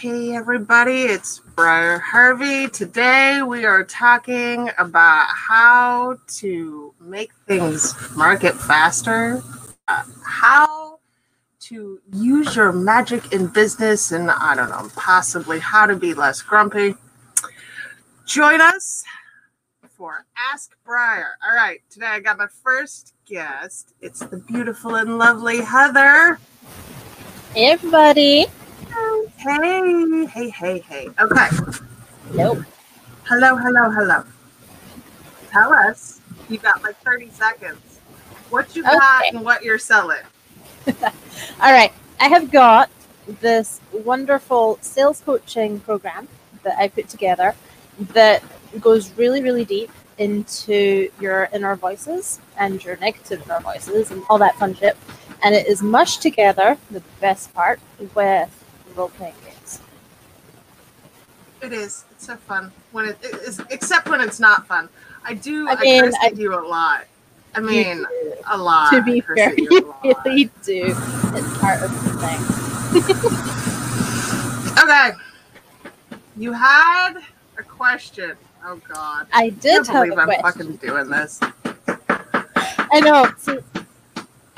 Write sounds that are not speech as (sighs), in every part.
Hey everybody, it's Briar Harvey. Today we are talking about how to make things market faster, uh, how to use your magic in business, and I don't know, possibly how to be less grumpy. Join us for Ask Briar. All right, today I got my first guest. It's the beautiful and lovely Heather. Hey everybody. Hey, hey, hey, hey. Okay. Nope. Hello, hello, hello. Tell us, You've got like 30 seconds, what you got Okay. and what you're selling. (laughs) All right. I have got this wonderful sales coaching program that I put together that goes really, really deep into your inner voices and your negative inner voices and all that fun shit. And it is mushed together, the best part, with playing games. It is. It's so fun when it is, except when it's not fun. I do. I I, mean, curse I- at you a lot. I mean, a lot. to be fair, you you a lot. really do. It's part of the thing. (laughs) Okay. You had a question. Oh God. I did I can't have believe a I'm question. fucking doing this. I know. So,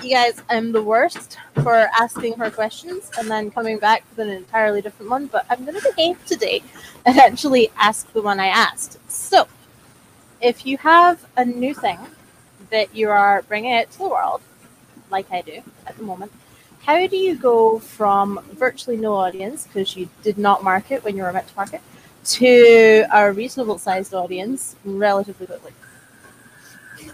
you guys, I'm the worst for asking her questions and then coming back with an entirely different one, but I'm going to behave today and actually ask the one I asked. So, if you have a new thing that you are bringing out to the world, like I do at the moment, how do you go from virtually no audience, because you did not market when you were meant to market, to a reasonable sized audience relatively quickly?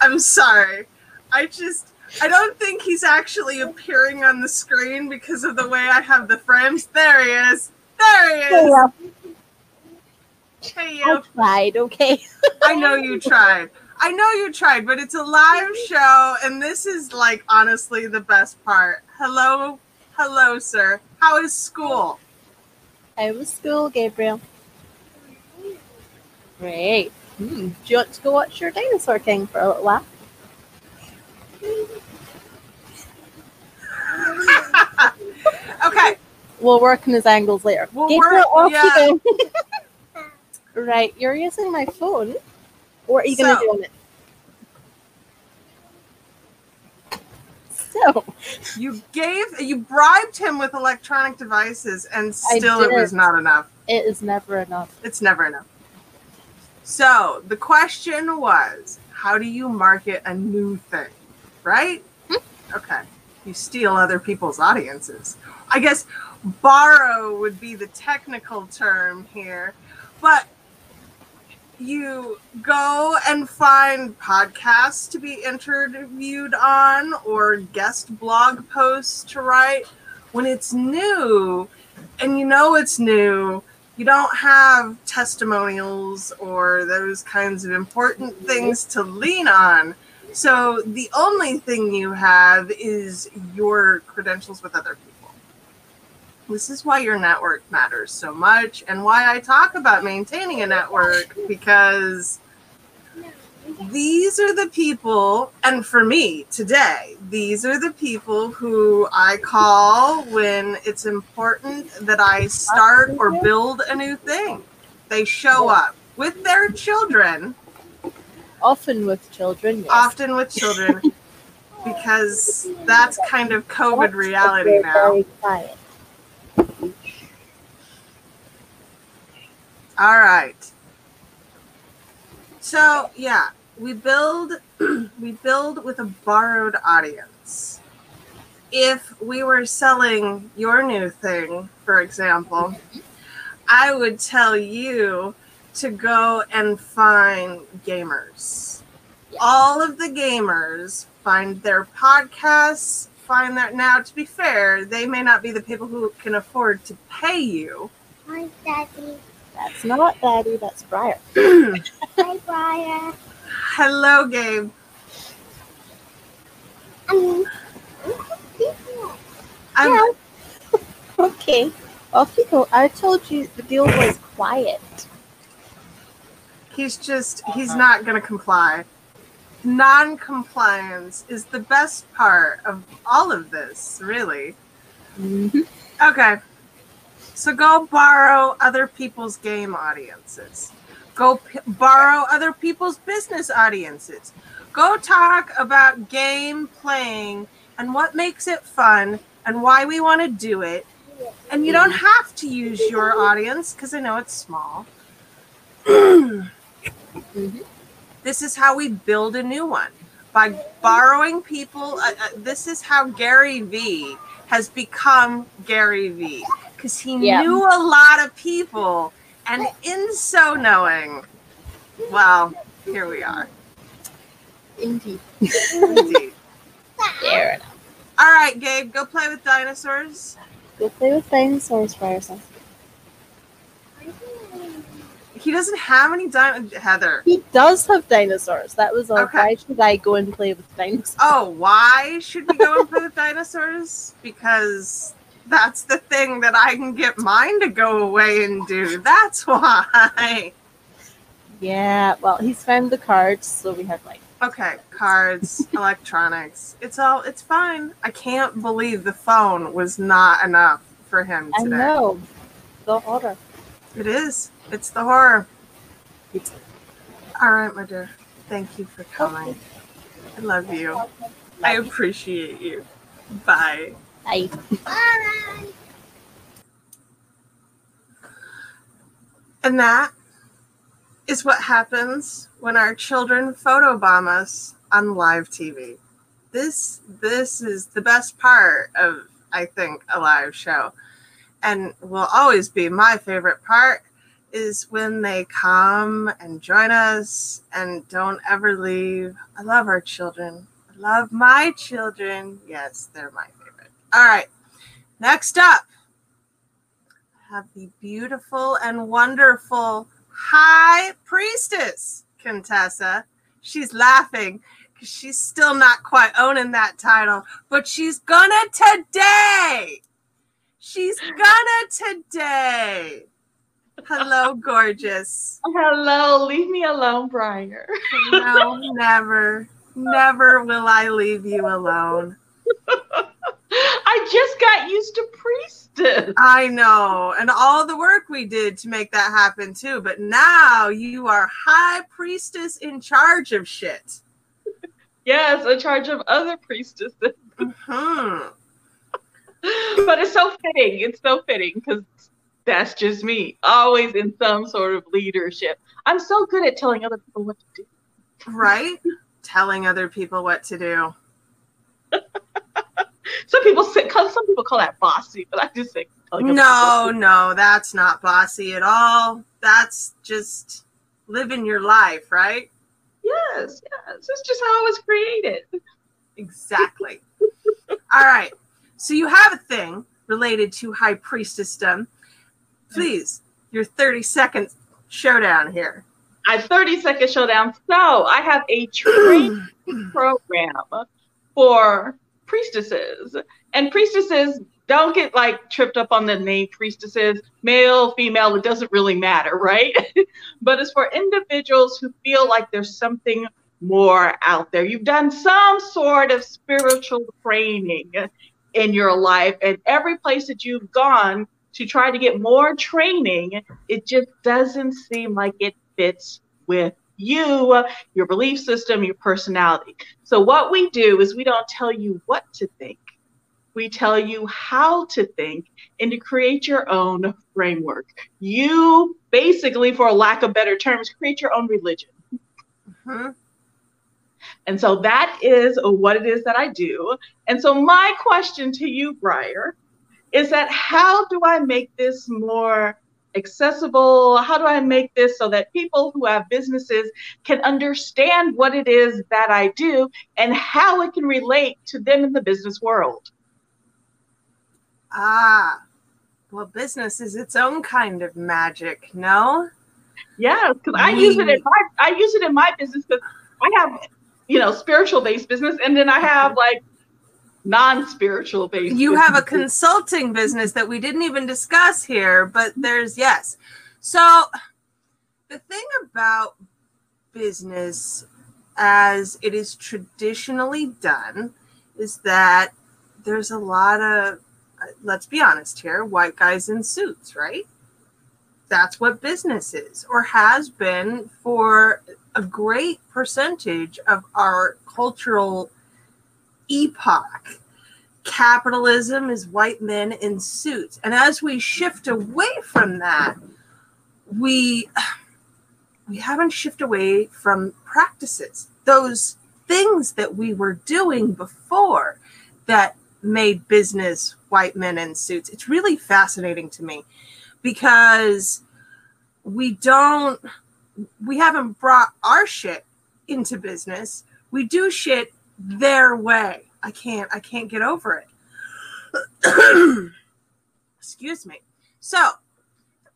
I'm sorry. I just I don't think he's actually appearing on the screen because of the way I have the frames. There he is. There he is. Hey I tried, okay? I know you tried. I know you tried, but it's a live show and this is like honestly the best part. Hello. Hello, sir. How is school? How was school, Gabriel? Great. Hmm. Do you want to go watch your dinosaur king for a little while? (laughs) Okay. We'll work on his angles later. We'll Gabriel, work- off yeah. (laughs) right, you're using my phone. What are you going to do on it? So, (laughs) You gave you bribed him with electronic devices and still it was not enough. it is never enough. It's never enough. So the question was, how do you market a new thing? Right? Hmm? Okay. You steal other people's audiences. I guess borrow would be the technical term here. But you go and find podcasts to be interviewed on or guest blog posts to write when it's new and you know it's new you don't have testimonials or those kinds of important things to lean on. So the only thing you have is your credentials with other people. This is why your network matters so much and why I talk about maintaining a network because these are the people, and for me today, these are the people who I call when it's important that I start or build a new thing. They show up with their children, Often with children, yes. often with children, (laughs) because that's kind of COVID reality now. All right. So yeah, we build (clears throat) we build with a borrowed audience. If we were selling your new thing, for example, I would tell you to go and find gamers. Yeah. All of the gamers find their podcasts, find that now to be fair, they may not be the people who can afford to pay you. Hi, Daddy. That's not Daddy, that's Briar. (clears throat) Hi, Brian. Hello, Gabe. Um, I'm, Yeah. (laughs) Okay, off you go. I told you the deal was quiet. He's just, he's not going to comply. Non compliance is the best part of all of this, really. Mhm. Okay. So go borrow other people's game audiences. Go p- borrow other people's business audiences. Go talk about game playing and what makes it fun and why we want to do it. And you don't have to use your audience because I know it's small. (clears throat) Mhm. This is how we build a new one by borrowing people. Uh, uh, this is how Gary V has become Gary V because he Yeah. knew a lot of people, and in so knowing, well, here we are. Indeed. Indeed. (laughs) Fair enough. All right, Gabe, go play with dinosaurs. Go play with dinosaurs for yourself. He doesn't have any dinosaurs. Heather. He does have dinosaurs. That was all. Okay. Why should I go and play with dinosaurs? (laughs) Oh, why should we go and play with dinosaurs? Because that's the thing that I can get mine to go away and do. That's why. Yeah, well, he's found the cards, so we have like. Okay, cards, (laughs) electronics. It's all it's fine. I can't believe the phone was not enough for him today. I know. The horror. It is. It's the horror. It's- All right, my dear. Thank you for coming. I love you. I appreciate you. Bye. Bye. Alright. And that is what happens when our children photobomb us on live TV. This this is the best part of I think a live show. And will always be my favorite part is when they come and join us and don't ever leave. I love our children. I love my children. Yes, they're my favorite. All right. Next up, have the beautiful and wonderful High Priestess, Contessa. She's laughing because she's still not quite owning that title, but she's gonna today. She's gonna today. Hello, gorgeous. Hello, leave me alone, Briar. No, never, never will I leave you alone. (laughs) I just got used to priestess. I know, and all the work we did to make that happen too. But now you are high priestess in charge of shit. Yes, in charge of other priestesses. Hmm. But it's so fitting. It's so fitting because that's just me. Always in some sort of leadership. I'm so good at telling other people what to do. Right? Telling other people what to do. (laughs) Some people say, some people call that bossy, but I just think No, no, that's not bossy at all. That's just living your life, right? Yes, yes. It's just how I was created. Exactly. (laughs) All right. So you have a thing related to high priestessdom. Please, your 30 second showdown here. I 30 second showdown. So I have a training (clears throat) program for priestesses. And priestesses don't get like tripped up on the name priestesses, male, female, it doesn't really matter, right? (laughs) but it's for individuals who feel like there's something more out there. You've done some sort of spiritual training in your life, and every place that you've gone to try to get more training, it just doesn't seem like it fits with you, your belief system, your personality. So, what we do is we don't tell you what to think, we tell you how to think and to create your own framework. You basically, for a lack of better terms, create your own religion. Hmm? And so that is what it is that I do. And so my question to you, Briar, is that how do I make this more accessible? How do I make this so that people who have businesses can understand what it is that I do and how it can relate to them in the business world? Ah, well, business is its own kind of magic, no? Yeah, because I use it in my I use it in my business because I have you know spiritual based business and then I have like non-spiritual based You have a consulting business that we didn't even discuss here, but there's yes. So the thing about business as it is traditionally done is that there's a lot of let's be honest here white guys in suits, right? That's what business is or has been for a great percentage of our cultural epoch. Capitalism is white men in suits. And as we shift away from that, we we haven't shifted away from practices. Those things that we were doing before that made business white men in suits. It's really fascinating to me because we don't we haven't brought our shit into business. We do shit their way. I can't I can't get over it. (clears throat) Excuse me. So,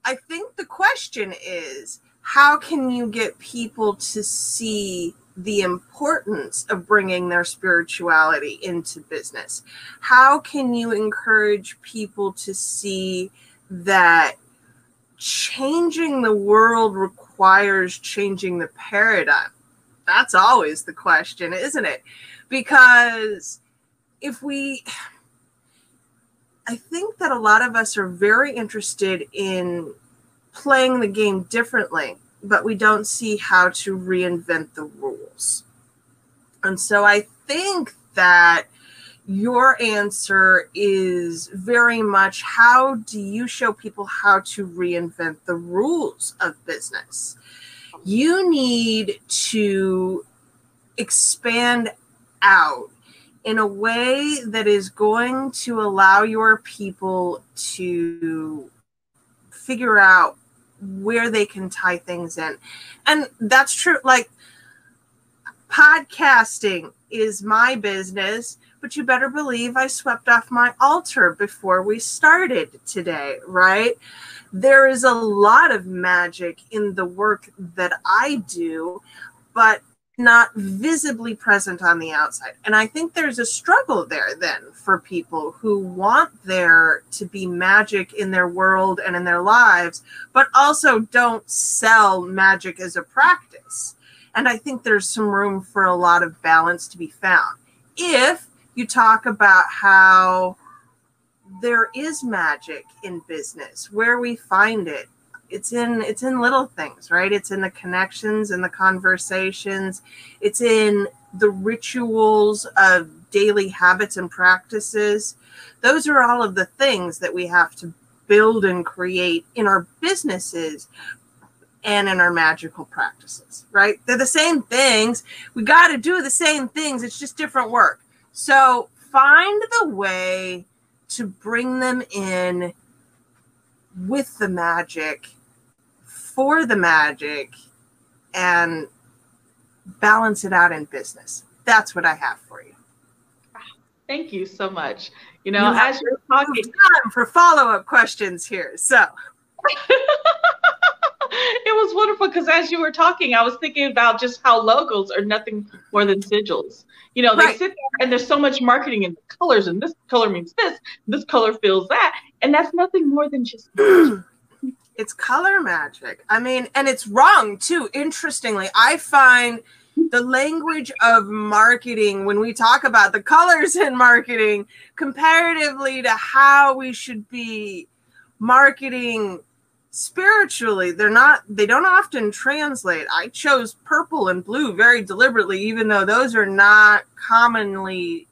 I think the question is how can you get people to see the importance of bringing their spirituality into business? How can you encourage people to see that changing the world requires changing the paradigm? That's always the question, isn't it? Because if we, I think that a lot of us are very interested in playing the game differently, but we don't see how to reinvent the rules. And so I think that your answer is very much how do you show people how to reinvent the rules of business? You need to expand out in a way that is going to allow your people to figure out where they can tie things in. And that's true. Like podcasting is my business, but you better believe I swept off my altar before we started today, right? There is a lot of magic in the work that I do, but not visibly present on the outside. And I think there's a struggle there then for people who want there to be magic in their world and in their lives, but also don't sell magic as a practice. And I think there's some room for a lot of balance to be found. If you talk about how there is magic in business, where we find it, it's in it's in little things right? It's in the connections and the conversations. It's in the rituals of daily habits and practices. Those are all of the things that we have to build and create in our businesses and in our magical practices right? They're the same things. We got to do the same things. It's just different work so find the way to bring them in with the magic for the magic and balance it out in business. That's what I have for you. Thank you so much. You know, you as you're talking, time for follow up questions here. So. (laughs) (laughs) it was wonderful because as you were talking, I was thinking about just how logos are nothing more than sigils. You know, they right. sit there and there's so much marketing in the colors, and this color means this, this color feels that, and that's nothing more than just (clears throat) it's color magic. I mean, and it's wrong too. Interestingly, I find the language of marketing when we talk about the colors in marketing comparatively to how we should be marketing spiritually they're not they don't often translate. I chose purple and blue very deliberately even though those are not commonly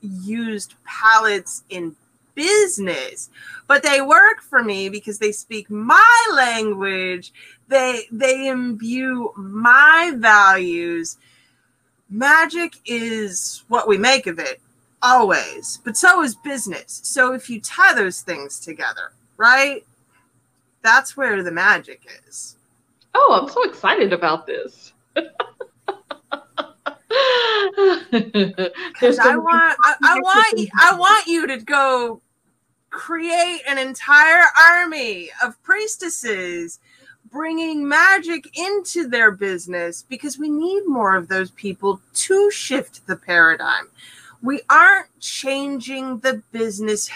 used palettes in business. But they work for me because they speak my language. They they imbue my values. Magic is what we make of it always. But so is business. So if you tie those things together right that's where the magic is. Oh i'm so excited about this. (laughs) Because I want, I, I want, I want you to go create an entire army of priestesses bringing magic into their business because we need more of those people to shift the paradigm. We aren't changing the business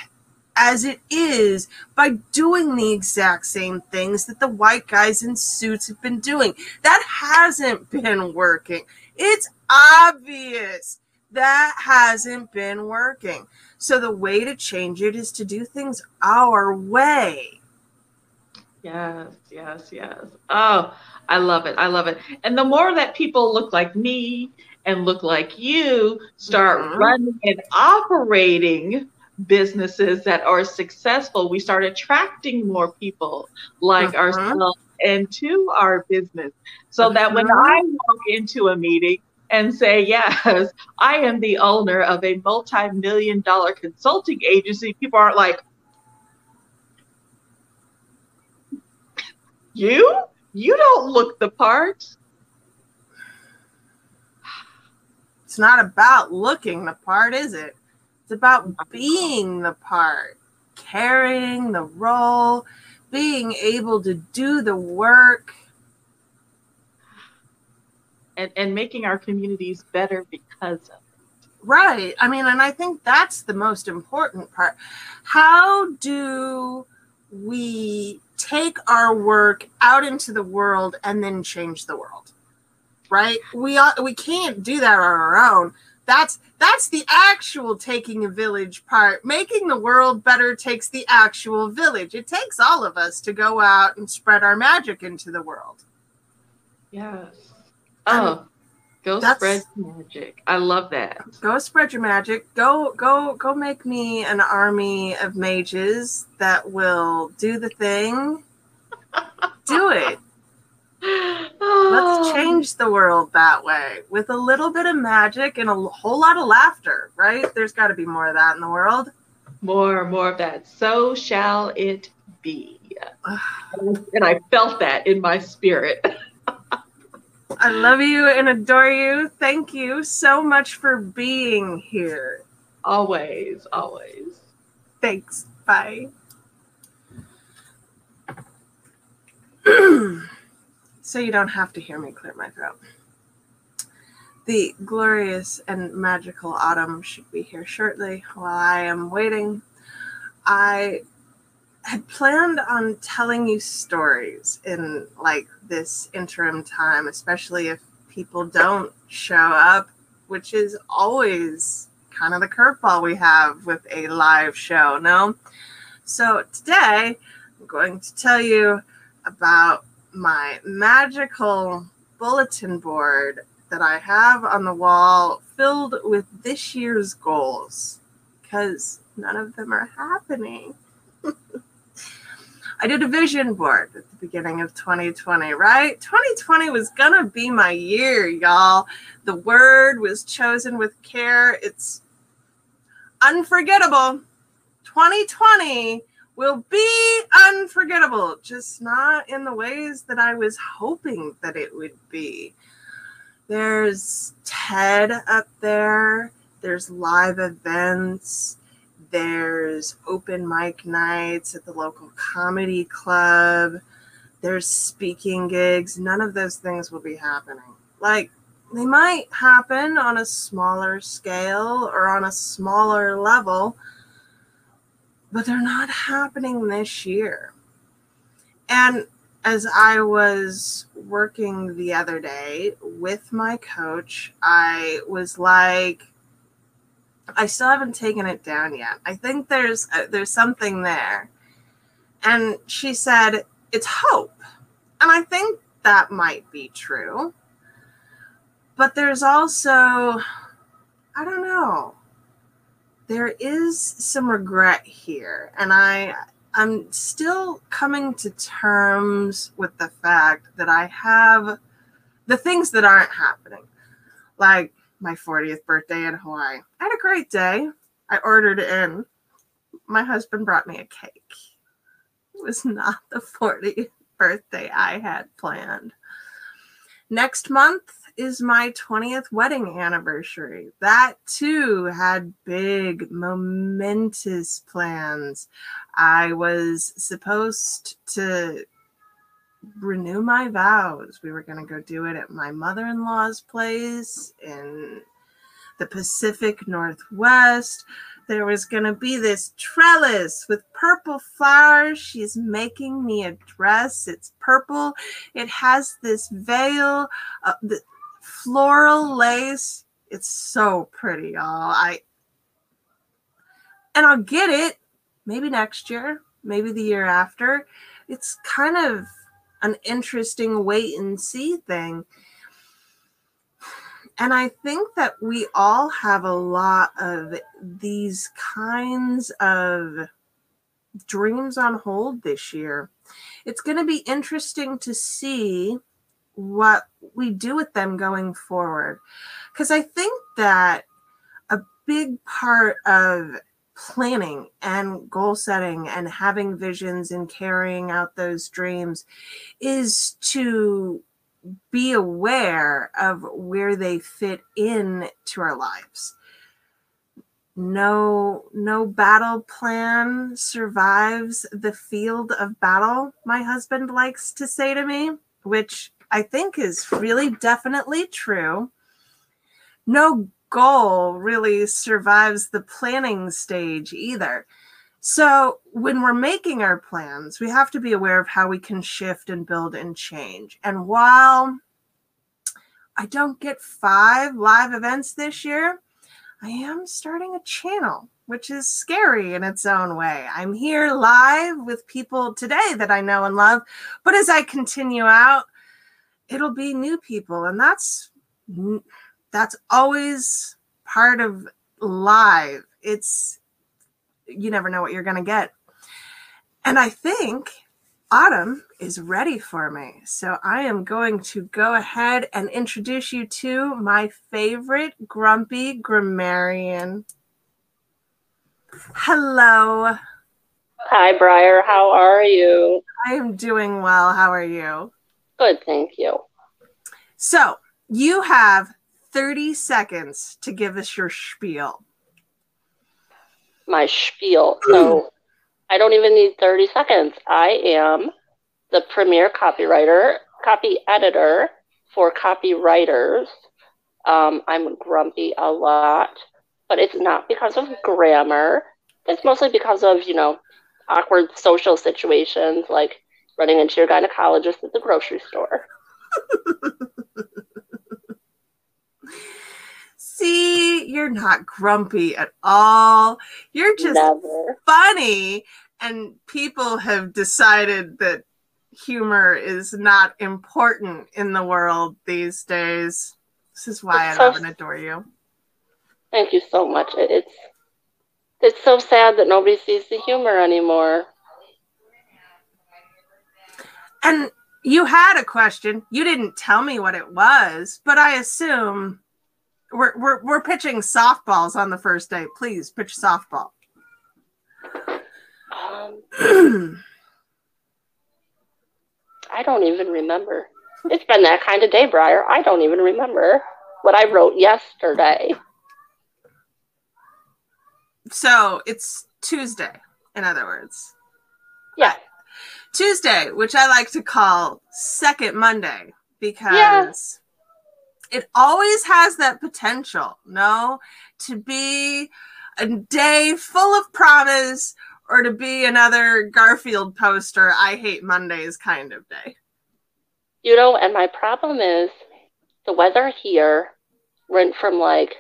as it is by doing the exact same things that the white guys in suits have been doing. That hasn't been working. It's obvious that hasn't been working. So the way to change it is to do things our way. Yes, yes, yes. Oh, I love it. I love it. And the more that people look like me and look like you, start Mhm. running and operating businesses that are successful, we start attracting more people like Mhm. ourselves into our business. So that when Mhm. I walk into a meeting and say, Yes, I am the owner of a multi million dollar consulting agency, people aren't like, You? You don't look the part. It's not about looking the part, is it? It's about being the part, carrying the role, being able to do the work. And, and making our communities better because of it. Right. I mean, and I think that's the most important part. How do we take our work out into the world and then change the world? Right? We we can't do that on our own. That's that's the actual taking a village part. Making the world better takes the actual village. It takes all of us to go out and spread our magic into the world. Yes. Oh, go spread magic. I love that. go spread your magic go go go make me an army of mages that will do the thing (laughs) do it let's (sighs) change the world that way with a little bit of magic and a whole lot of laughter right there's got to be more of that in the world More, more of that. So shall it be. (sighs) and I felt that in my spirit. (laughs) i love you and adore you thank you so much for being here always, always. Thanks. Bye. (clears throat) so you don't have to hear me clear my throat. The glorious and magical autumn should be here shortly while I am waiting. I had planned on telling you stories in like this interim time, especially if people don't show up, which is always kind of the curveball we have with a live show, no? So today I'm going to tell you about my magical bulletin board that I have on the wall filled with this year's goals because none of them are happening. (laughs) I did a vision board at the beginning of 2020, right? 2020 was gonna be my year, y'all. The word was chosen with care. It's unforgettable. 2020 will be unforgettable, just not in the ways that I was hoping that it would be. There's TED up there, there's live events, there's open mic nights at the local comedy club, there's speaking gigs. None of those things will be happening. Like, they might happen on a smaller scale or on a smaller level, but they're not happening this year. And as I was working the other day with my coach, I was like, I still haven't taken it down yet. I think there's uh, there's something there. And she said, it's hope. And I think that might be true. But there's also, I don't know, there is some regret here. And I, I'm still coming to terms with the fact that I have the things that aren't happening. Like my 40th birthday in Hawaii. I had a great day. I ordered in. My husband brought me a cake. It was not the 40th birthday I had planned. Next month is my 20th wedding anniversary. That too had big, momentous plans. I was supposed to renew my vows. We were going to go do it at my mother in law's place in the Pacific Northwest. There was going to be this trellis with purple flowers. She's making me a dress. It's purple. It has this veil, uh, floral lace. It's so pretty, y'all. I and I'll get it maybe next year, maybe the year after. It's kind of an interesting wait and see thing. And I think that we all have a lot of these kinds of dreams on hold this year. It's going to be interesting to see what we do with them going forward. Because I think that a big part of planning and goal setting and having visions and carrying out those dreams is to be aware of where they fit in to our lives no no battle plan survives the field of battle my husband likes to say to me which i think is really definitely true. No goal really survives the planning stage either. So when we're making our plans we have to be aware of how we can shift and build and change. And while i don't get five live events this year I am starting a channel, which is scary in its own way. I'm here live with people today that I know and love, but as I continue out, it'll be new people, and that's that's always part of live. It's you never know what you're going to get. And I think Autumn is ready for me. So I am going to go ahead and introduce you to my favorite grumpy grammarian. Hello. Hi, Briar. How are you? I am doing well. How are you? Good, thank you. So you have 30 seconds to give us your spiel. My spiel. So (clears throat) I don't even need 30 seconds. I am the premier copywriter, copy editor for copywriters. Um, I'm grumpy a lot, but it's not because of grammar. It's mostly because of, you know, awkward social situations like running into your gynecologist at the grocery store. (laughs) See, you're not grumpy at all. You're just Never. funny. And people have decided that humor is not important in the world these days. This is why It's I love and adore you. Thank you so much. It's it's so sad that nobody sees the humor anymore. And you had a question. You didn't tell me what it was, but I assume we're we're, we're pitching softballs on the first day. Please pitch softball. Um, I don't even remember. It's been that kind of day, Briar. I don't even remember what I wrote yesterday. so it's Tuesday, in other words. Yeah. Tuesday, which I like to call Second Monday because it always has that potential, no, to be a day full of promise or to be another Garfield poster, I hate Mondays kind of day. You know, and my problem is the weather here went from like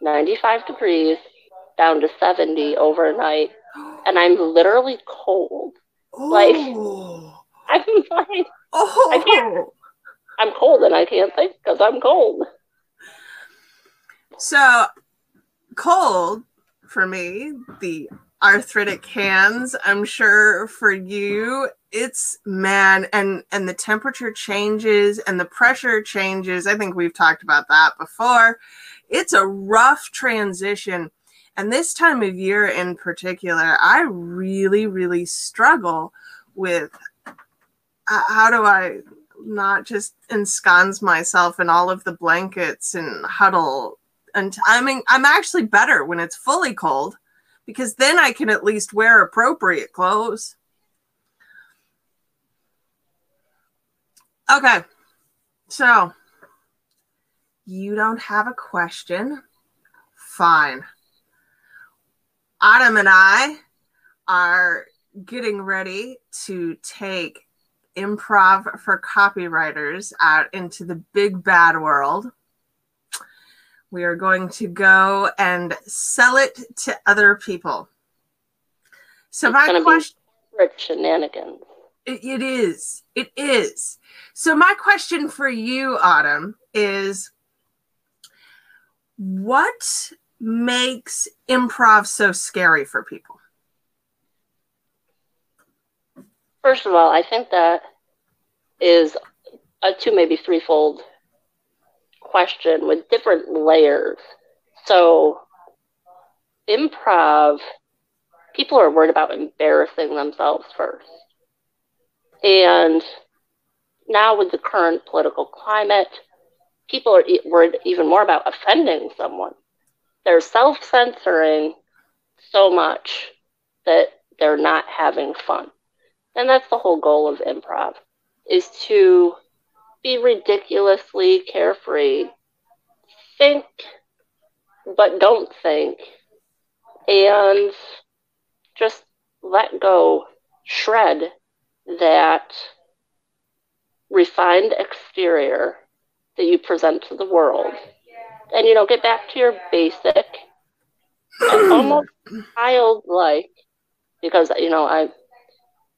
95 degrees down to 70 overnight, (gasps) and I'm literally cold. Like- oh, I'm like, oh. I can't- oh. I'm cold and I can't think because I'm cold. So cold for me, the arthritic hands, I'm sure for you, it's man and and the temperature changes and the pressure changes. I think we've talked about that before. It's a rough transition. And this time of year in particular, I really really struggle with uh, how do I not just ensconce myself in all of the blankets and huddle and I mean I'm actually better when it's fully cold because then I can at least wear appropriate clothes. Okay. So you don't have a question. Fine. Autumn and I are getting ready to take improv for copywriters out into the big bad world. We are going to go and sell it to other people. So it's my question shenanigans. It, it is. It is. So my question for you, Autumn, is what makes improv so scary for people? First of all, I think that is a two, maybe threefold question with different layers. So, improv, people are worried about embarrassing themselves first. And now, with the current political climate, people are worried even more about offending someone. They're self censoring so much that they're not having fun. And that's the whole goal of improv is to be ridiculously carefree. Think but don't think and just let go, shred that refined exterior that you present to the world. And you know, get back to your basic and (clears throat) almost childlike because you know I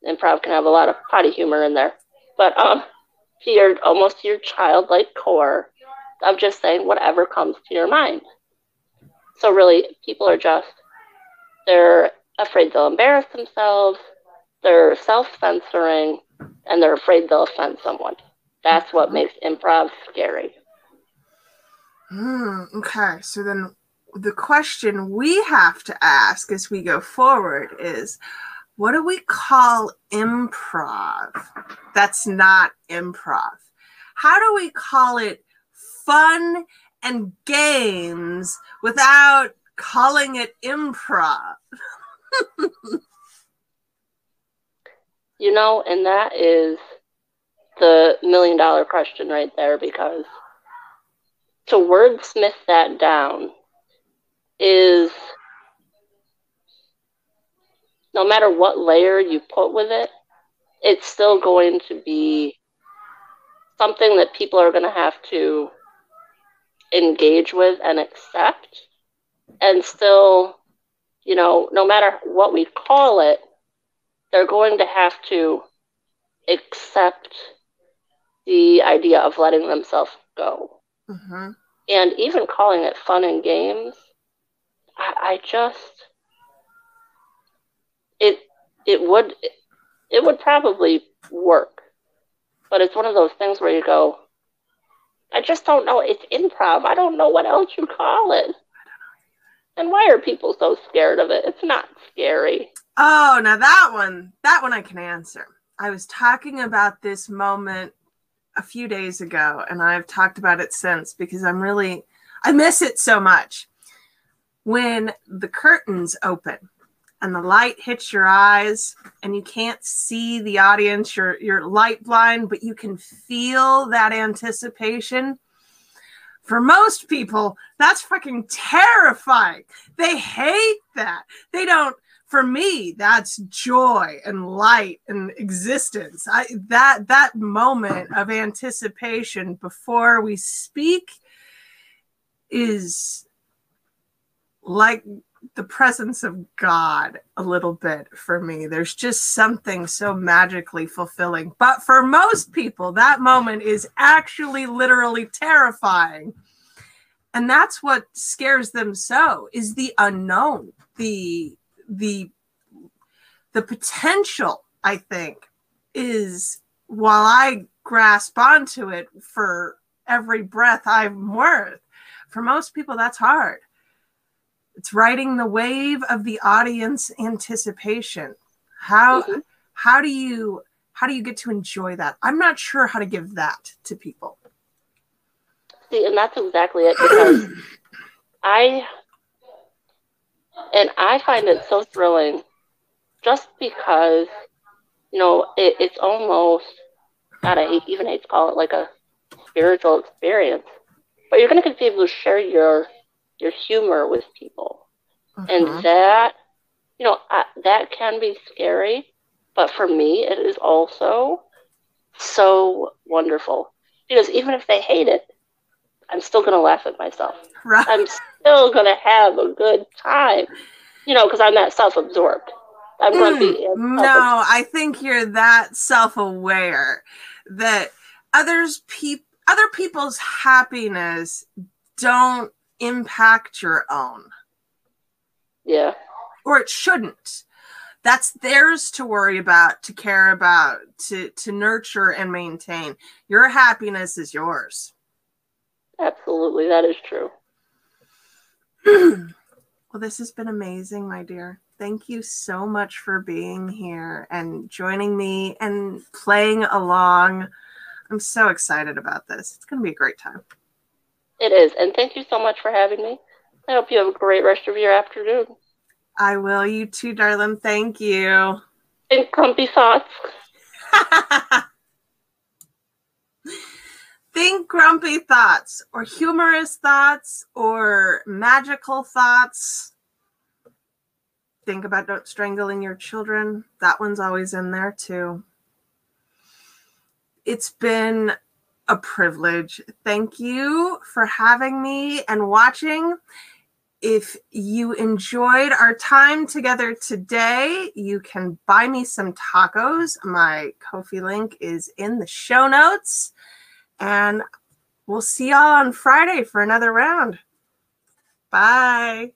improv can have a lot of potty humor in there, but um, to your almost to your childlike core of just saying whatever comes to your mind. So really, people are just they're afraid they'll embarrass themselves, they're self-censoring, and they're afraid they'll offend someone. That's what makes improv scary. Hmm, okay, so then the question we have to ask as we go forward is what do we call improv that's not improv? How do we call it fun and games without calling it improv? You know, and that is the million dollar question right there because to wordsmith that down is no matter what layer you put with it, it's still going to be something that people are going to have to engage with and accept. And still, you know, no matter what we call it, they're going to have to accept the idea of letting themselves go. Mhm. And even calling it fun and games, I, I just it it would it would probably work. But it's one of those things where you go, I just don't know. It's improv. I don't know what else you call it. And why are people so scared of it? It's not scary. Oh, now that one, that one I can answer. I was talking about this moment a few days ago, and I've talked about it since because I'm really, I miss it so much. When the curtains open and the light hits your eyes, and you can't see the audience, you're you're light blind, but you can feel that anticipation. For most people, that's fucking terrifying. They hate that. They don't for me that's joy and light and existence. I that that moment of anticipation before we speak is like the presence of god a little bit for me. There's just something so magically fulfilling. But for most people that moment is actually literally terrifying. And that's what scares them so is the unknown the the the potential i think is while i grasp onto it for every breath i'm worth for most people that's hard. It's riding the wave of the audience anticipation. How Mhm. how do you how do you get to enjoy that? I'm not sure how to give that to people. See, and that's exactly it because (clears throat) I and I find it so thrilling just because you know it, it's almost God, I hate, even hate to call it like a spiritual experience, but you're going to be able to share your your humor with people, Mhm. and that you know I, that can be scary, but for me it is also so wonderful because even if they hate it, I'm still going to laugh at myself. right I'm still gonna have a good time, you know, because I'm that self-absorbed. I'm grumpy. Mm, and no, I think you're that self-aware that others peop- other people's happiness don't impact your own. Yeah. Or it shouldn't. That's theirs to worry about, to care about, to to nurture and maintain. Your happiness is yours. Absolutely, that is true. (clears throat) well, this has been amazing, my dear. Thank you so much for being here and joining me and playing along. I'm so excited about this. It's going to be a great time. It is. And thank you so much for having me. I hope you have a great rest of your afternoon. I will. You too, darling. Thank you. And grumpy thoughts. Think grumpy thoughts or humorous thoughts or magical thoughts. Think about not strangling your children. That one's always in there too. It's been a privilege. Thank you for having me and watching. If you enjoyed our time together today, you can buy me some tacos. My Ko-fi link is in the show notes. And we'll see y'all on Friday for another round. Bye.